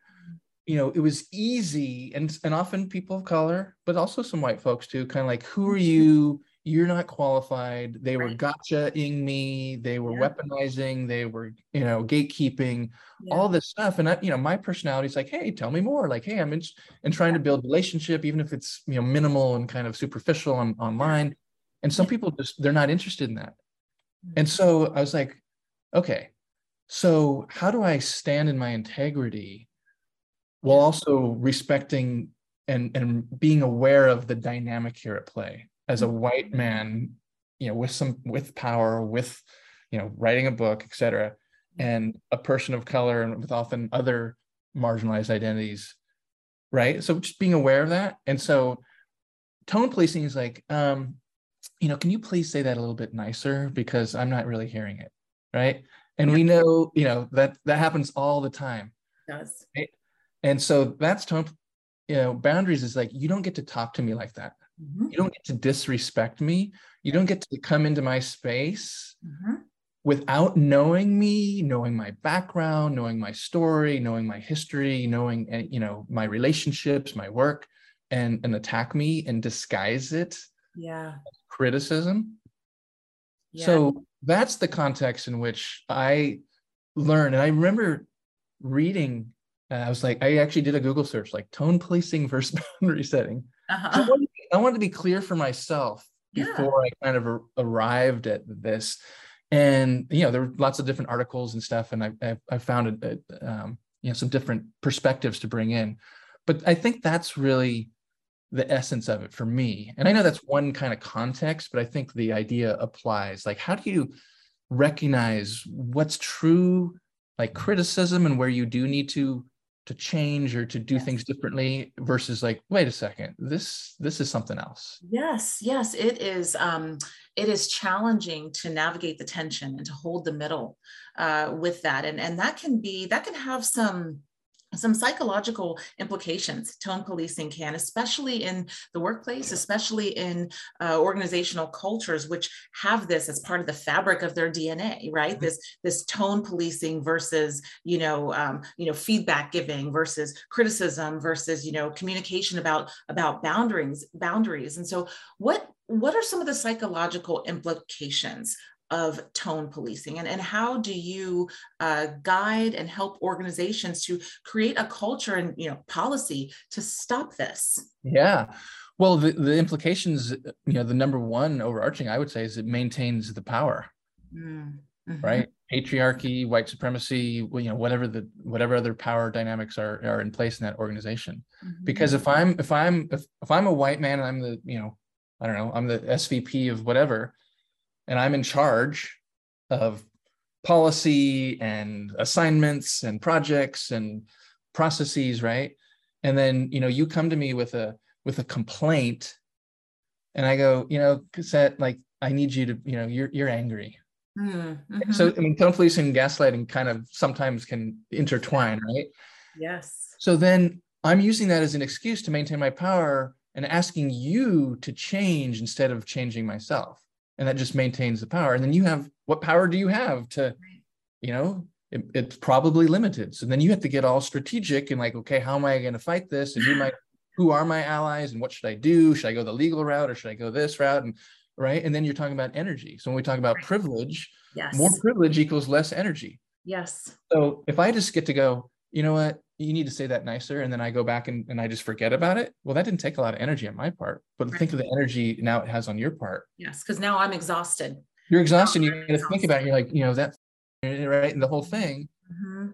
you know it was easy and and often people of color but also some white folks too kind of like who are you you're not qualified. They were gotcha-ing me. They were yeah. weaponizing. They were you know gatekeeping yeah. all this stuff. And I, you know my personality is like hey tell me more. Like hey i'm in, and trying to build relationship even if it's you know minimal and kind of superficial on online. And some people just they're not interested in that. And mm-hmm. so i was like okay. So how do i stand in my integrity while also respecting and and being aware of the dynamic here at play as a white man you know with some with power with you know writing a book etc and a person of color and with often other marginalized identities right? So just being aware of that. And so tone policing is like um you know can you please say that a little bit nicer? Because i'm not really hearing it right? And we know you know that that happens all the time. It does. Right? and so that's tone you know boundaries is like you don't get to talk to me like that Mm-hmm. You don't get to disrespect me. You don't get to come into my space mm-hmm. without knowing me, knowing my background, knowing my story, knowing my history, knowing eh, you know my relationships, my work, and and attack me and disguise it. Yeah. Criticism. Yeah. So that's the context in which I learned. And I remember reading, uh, I was like, I actually did a Google search, like tone policing versus boundary setting. Uh-huh. I wanted to be clear for myself before yeah. I kind of arrived at this. And you know, there were lots of different articles and stuff, and I I, I found um, you know some different perspectives to bring in. But I think that's really the essence of it for me. And I know that's one kind of context, but I think the idea applies. Like, how do you recognize what's true, like criticism, and where you do need to to change or to do yes. things differently versus like wait a second this this is something else yes yes it is um it is challenging to navigate the tension and to hold the middle uh with that and and that can be that can have some some psychological implications tone policing can especially in the workplace especially in uh, organizational cultures which have this as part of the fabric of their dna right mm-hmm. this this tone policing versus you know um, you know feedback giving versus criticism versus you know communication about about boundaries boundaries and so what what are some of the psychological implications of tone policing? And, and how do you uh, guide and help organizations to create a culture and you know policy to stop this? Yeah. Well the, the implications you know the number one overarching i would say is it maintains the power. Mm-hmm. right? Patriarchy white supremacy you know whatever the whatever other power dynamics are are in place in that organization. Mm-hmm. because if i'm if i'm if, if i'm a white man and i'm the you know i don't know i'm the svp of whatever and I'm in charge of policy and assignments and projects and processes, right? And then, you know, you come to me with a with a complaint and I go, you know, cassette, like I need you to, you know, you're you're angry. Mm-hmm. So I mean, tone policing and gaslighting kind of sometimes can intertwine, right? Yes. So then I'm using that as an excuse to maintain my power and asking you to change instead of changing myself and that just maintains the power. And then you have what power do you have to you know it, it's probably limited. So then you have to get all strategic and like okay how am i going to fight this? And who my who are my allies? And what should i do? Should i go the legal route or should i go this route? And right? And then you're talking about energy. So when we talk about privilege yes. more privilege equals less energy. Yes. So if i just get to go you know what you need to say that nicer and then i go back and, and i just forget about it. Well that didn't take a lot of energy on my part but right. think of the energy now it has on your part. Yes because now i'm exhausted. You're exhausted you got to think about it you're like you know that right and the whole thing. Mm-hmm.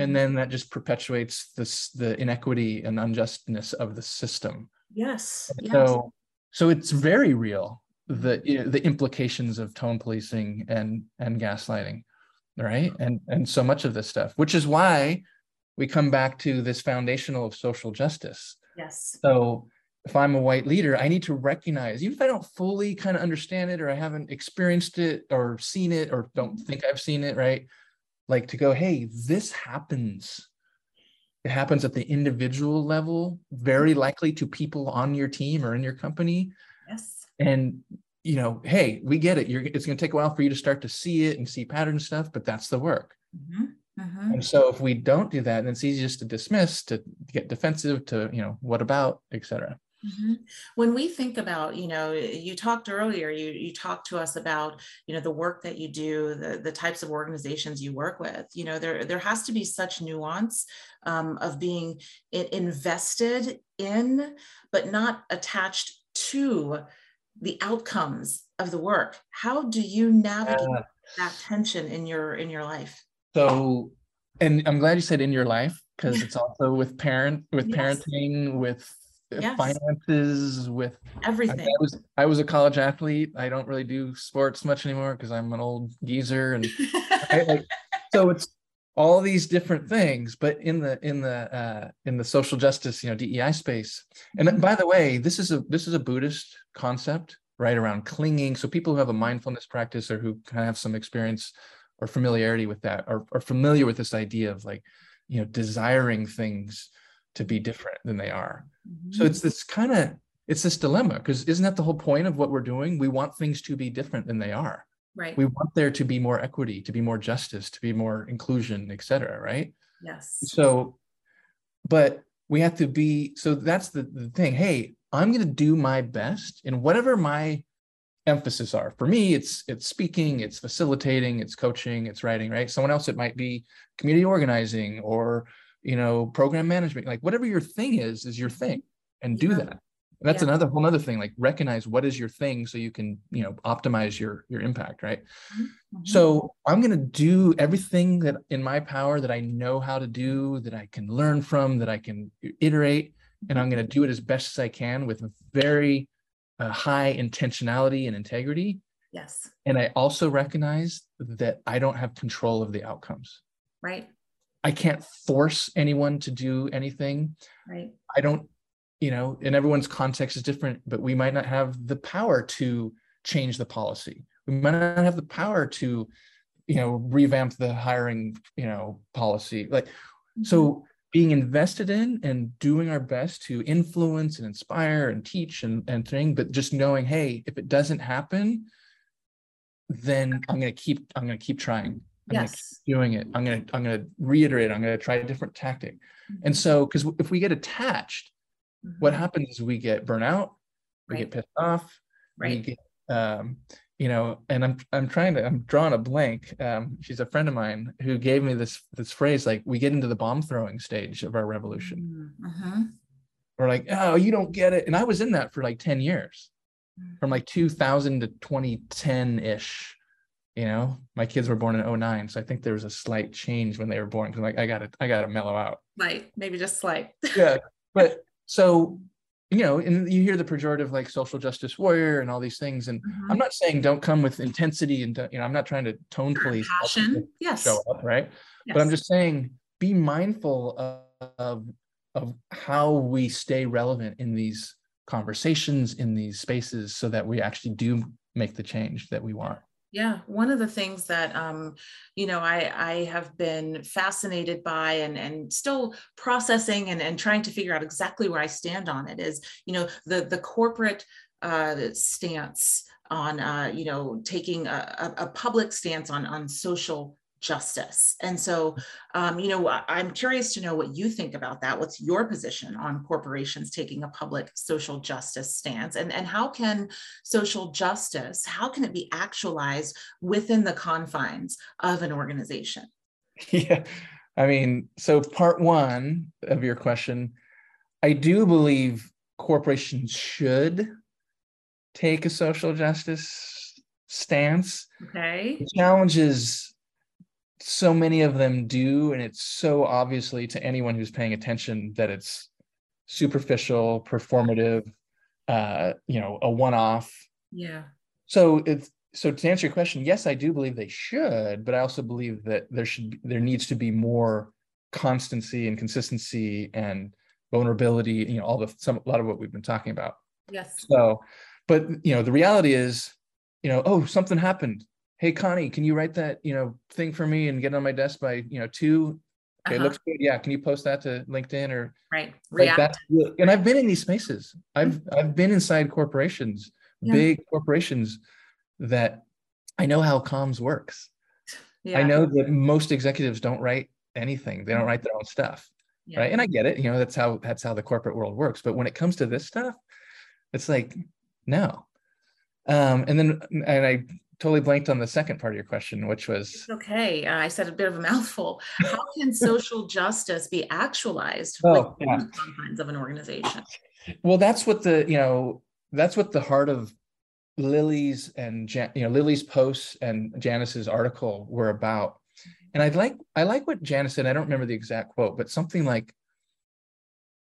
and then that just perpetuates this the inequity and unjustness of the system. Yes, yes. so so it's very real the you know, the implications of tone policing and and gaslighting right? And and so much of this stuff which is why we come back to this foundational of social justice. Yes. So if I'm a white leader, I need to recognize, even if I don't fully kind of understand it or I haven't experienced it or seen it or don't think I've seen it, right? Like to go, hey, this happens. It happens at the individual level, very likely to people on your team or in your company. Yes. And you know, hey, we get it. You're it's going to take a while for you to start to see it and see pattern stuff, but that's the work. Mm-hmm. Mm-hmm. And so if we don't do that, then it's easy just to dismiss, to get defensive, to you know, what about, etc. Mm-hmm. When we think about, you know, you talked earlier, you you talked to us about, you know, the work that you do, the the types of organizations you work with. You know, there there has to be such nuance um, of being invested in, but not attached to the outcomes of the work. How do you navigate uh, that tension in your in your life? So, and I'm glad you said in your life because it's also with parent with yes. parenting with yes. finances with everything. I, I, was I was a college athlete. I don't really do sports much anymore because I'm an old geezer, and I, like, so it's all these different things. But in the in the uh, in the social justice, you know, DEI space. And mm-hmm. by the way, this is a this is a Buddhist concept, right? Around clinging. So people who have a mindfulness practice or who kind of have some experience or familiarity with that or, are familiar with this idea of like, you know, desiring things to be different than they are. Mm-hmm. So it's this kind of it's this dilemma because isn't that the whole point of what we're doing? We want things to be different than they are. Right. We want there to be more equity, to be more justice, to be more inclusion, et cetera. Right. Yes. So, but we have to be so that's the, the thing. Hey, I'm going to do my best in whatever my emphasis are. For me, it's it's speaking, it's facilitating, it's coaching, it's writing, right? Someone else it might be community organizing or you know, program management, like whatever your thing is, is your thing and do yeah. that. And that's yeah. another whole other thing, like recognize what is your thing so you can, you know, optimize your your impact, right? Mm-hmm. So I'm gonna do everything that in my power that I know how to do, that I can learn from, that I can iterate, and I'm gonna do it as best as I can with very uh, high intentionality and integrity. Yes. And I also recognize that I don't have control of the outcomes. Right. I can't force anyone to do anything. Right. I don't, you know, and everyone's context is different, but we might not have the power to change the policy. We might not have the power to, you know, revamp the hiring, you know, policy. Like, mm-hmm. so being invested in and doing our best to influence and inspire and teach and, and thing, but just knowing, hey, if it doesn't happen, then I'm gonna keep, I'm gonna keep trying. I'm yes. doing it. I'm gonna I'm gonna reiterate. I'm gonna try a different tactic. Mm-hmm. And so, because if we get attached, mm-hmm. what happens is we get burnout, we right. get pissed off, right? We get, um, you know, and I'm I'm trying to I'm drawing a blank. Um, she's a friend of mine who gave me this this phrase like we get into the bomb throwing stage of our revolution. Mm-hmm. We're like, oh, you don't get it, and I was in that for like ten years, mm. from like 2000 to 2010 ish you know my kids were born in 09 so i think there was a slight change when they were born because like i gotta i gotta mellow out Right, maybe just slight yeah but so you know and you hear the pejorative like social justice warrior and all these things and mm-hmm. i'm not saying don't come with intensity and you know i'm not trying to tone police passion yes show up right yes. but i'm just saying be mindful of, of of how we stay relevant in these conversations in these spaces so that we actually do make the change that we want yeah, one of the things that um, you know I I have been fascinated by and and still processing and and trying to figure out exactly where I stand on it is you know the the corporate uh, stance on uh, you know taking a, a public stance on on social justice. And so, um, you know, I'm curious to know what you think about that. What's your position on corporations taking a public social justice stance? And, and how can social justice, how can it be actualized within the confines of an organization? Yeah. I mean, so part one of your question, I do believe corporations should take a social justice stance. Okay. The challenge is so many of them do and it's so obviously to anyone who's paying attention that it's superficial performative uh you know a one-off yeah so it's so to answer your question yes i do believe they should but i also believe that there should be, there needs to be more constancy and consistency and vulnerability, you know, all the some a lot of what we've been talking about. Yes. So, but you know, the reality is, you know, oh, something happened. Hey, Connie, can you write that, you know, thing for me and get it on my desk by, you know, two? Okay, Uh-huh. looks good. Yeah, can you post that to LinkedIn or Right. React. that's really- and I've been in these spaces. I've I've been inside corporations, Yeah. big corporations that I know how comms works. yeah. I know that most executives don't write anything. They don't Mhm. write their own stuff. Yeah. Right. And I get it, you know, that's how that's how the corporate world works. But when it comes to this stuff, it's like, no. Um, and then and I totally blanked on the second part of your question, which was okay. Uh, I said a bit of a mouthful. How can social justice be actualized Oh, within yeah. the confines of an organization? well, that's what the, you know, that's what the heart of Lily's and Jan, you know, Lily's posts and Janice's article were about. And I like I like what Janice said. I don't remember the exact quote, but something like,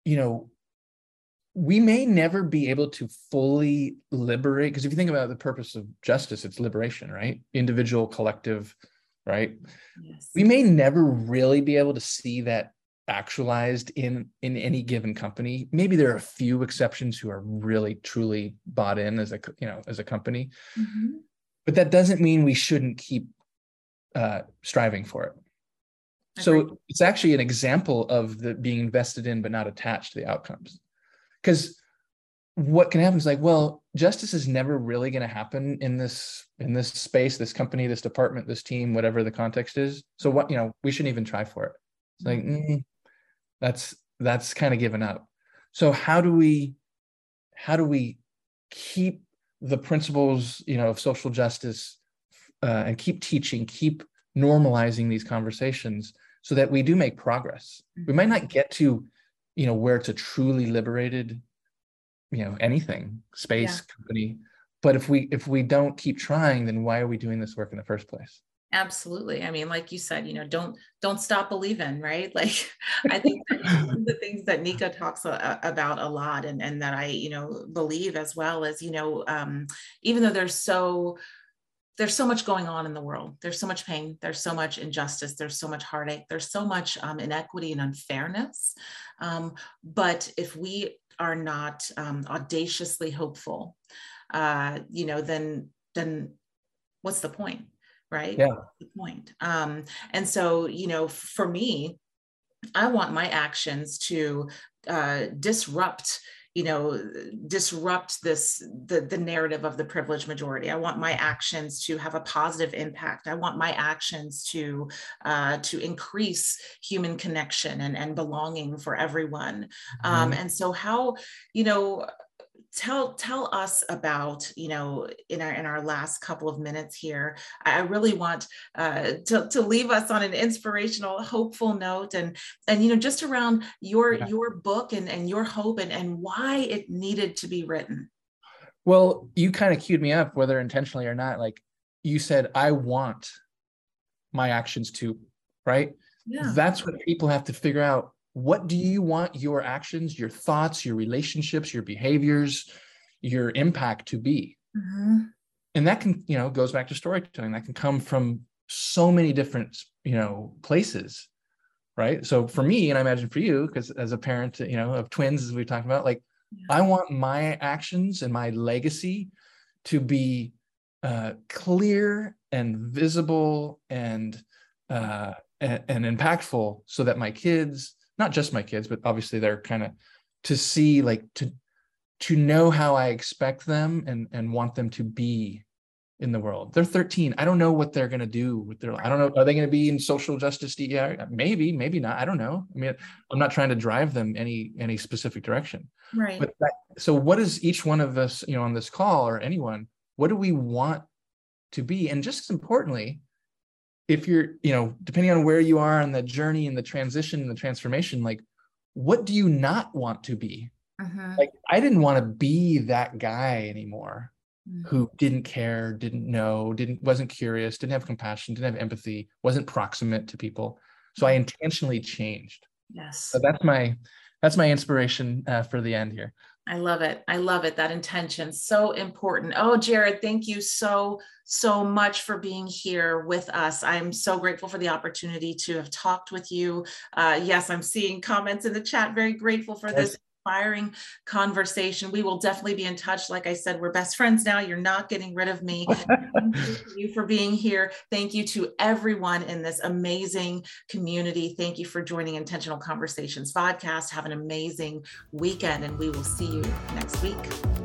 you know, we may never be able to fully liberate because if you think about the purpose of justice, it's liberation, right? Individual, collective, right? Yes. we may never really be able to see that actualized in in any given company maybe there are a few exceptions who are really truly bought in as a you know as a company Mhm. but that doesn't mean we shouldn't keep uh striving for it so it's actually an example of the being invested in but not attached to the outcomes because what can happen is like well justice is never really going to happen in this in this space this company this department this team whatever the context is. So what you know we shouldn't even try for it. It's like mm, that's that's kind of given up. So how do we how do we keep the principles you know of social justice uh, and keep teaching keep normalizing these conversations so that we do make progress? We might not get to you know where it's a truly liberated you know anything space company but if we if we don't keep trying then why are we doing this work in the first place Absolutely. I mean, like you said, you know, don't don't stop believing, right? Like, I think that one of the things that Nika talks a, about a lot, and and that I, you know, believe as well as you know, um, even though there's so there's so much going on in the world. There's so much pain. There's so much injustice. There's so much heartache. There's so much um, inequity and unfairness. Um, but if we are not um, audaciously hopeful, uh, you know, then then what's the point, right? Yeah. The point? Um, and so, you know, for me, I want my actions to uh, disrupt you know disrupt this the the narrative of the privileged majority. I want my actions to have a positive impact. I want my actions to uh, to increase human connection and and belonging for everyone. Um, and so how you know tell tell us about you know in our in our last couple of minutes here i really want uh, to, to leave us on an inspirational hopeful note and and you know just around your Yeah. your book and and your hope and and why it needed to be written Well, you kind of queued me up, whether intentionally or not. Like you said, I want my actions to, right? yeah That's what people have to figure out. What do you want your actions, your thoughts, your relationships, your behaviors, your impact to be? Mhm. And that can, you know, goes back to storytelling. That can come from so many different, you know, places, right? So for me, and I imagine for you, because as a parent, you know, of twins, as we talked about, like Yeah. I want my actions and my legacy to be uh, clear and visible and, uh, and and impactful, so that my kids, not just my kids, but obviously they're kind of to see like to to know how I expect them and and want them to be in the world. They're 13. I don't know what they're going to do with their I don't know are they going to be in social justice DEI? Maybe, maybe not. I don't know. I mean, I'm not trying to drive them any any specific direction. right But that, so what is each one of us, you know, on this call or anyone, what do we want to be? And just as importantly, if you're, you know, depending on where you are on the journey and the transition and the transformation, like what do you not want to be? Mhm. Like I didn't want to be that guy anymore Mhm. who didn't care, didn't know, didn't wasn't curious, didn't have compassion, didn't have empathy, wasn't proximate to people. So I intentionally changed. yes So that's my that's my inspiration uh, for the end here. I love it. I love it. That intention so important. Oh, Jared, thank you so so much for being here with us. I'm so grateful for the opportunity to have talked with you. Uh, yes, I'm seeing comments in the chat. Very grateful for yes. this inspiring conversation. We will definitely be in touch. Like I said, we're best friends now. You're not getting rid of me. Thank you for being here. Thank you to everyone in this amazing community. Thank you for joining Intentional Conversations podcast. Have an amazing weekend, and we will see you next week.